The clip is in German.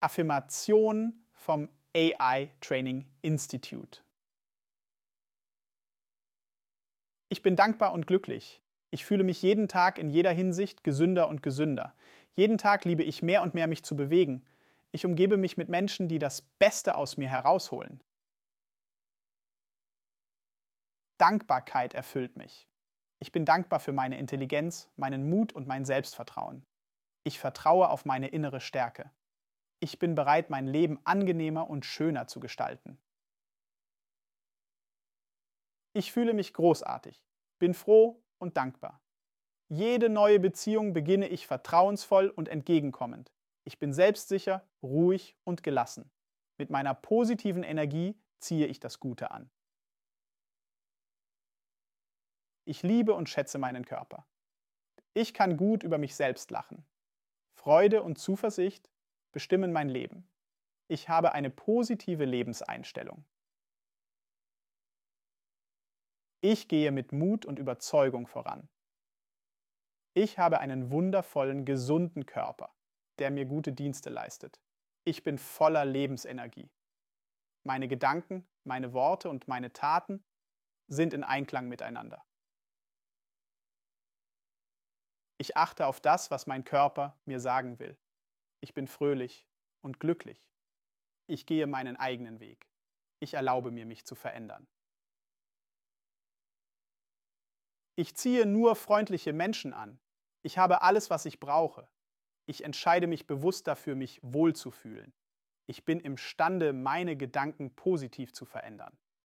Affirmation vom AI Training Institute. Ich bin dankbar und glücklich. Ich fühle mich jeden Tag in jeder Hinsicht gesünder und gesünder. Jeden Tag liebe ich mehr und mehr mich zu bewegen. Ich umgebe mich mit Menschen, die das Beste aus mir herausholen. Dankbarkeit erfüllt mich. Ich bin dankbar für meine Intelligenz, meinen Mut und mein Selbstvertrauen. Ich vertraue auf meine innere Stärke. Ich bin bereit, mein Leben angenehmer und schöner zu gestalten. Ich fühle mich großartig, bin froh und dankbar. Jede neue Beziehung beginne ich vertrauensvoll und entgegenkommend. Ich bin selbstsicher, ruhig und gelassen. Mit meiner positiven Energie ziehe ich das Gute an. Ich liebe und schätze meinen Körper. Ich kann gut über mich selbst lachen. Freude und Zuversicht bestimmen mein Leben. Ich habe eine positive Lebenseinstellung. Ich gehe mit Mut und Überzeugung voran. Ich habe einen wundervollen, gesunden Körper, der mir gute Dienste leistet. Ich bin voller Lebensenergie. Meine Gedanken, meine Worte und meine Taten sind in Einklang miteinander. Ich achte auf das, was mein Körper mir sagen will. Ich bin fröhlich und glücklich. Ich gehe meinen eigenen Weg. Ich erlaube mir, mich zu verändern. Ich ziehe nur freundliche Menschen an. Ich habe alles, was ich brauche. Ich entscheide mich bewusst dafür, mich wohlzufühlen. Ich bin imstande, meine Gedanken positiv zu verändern.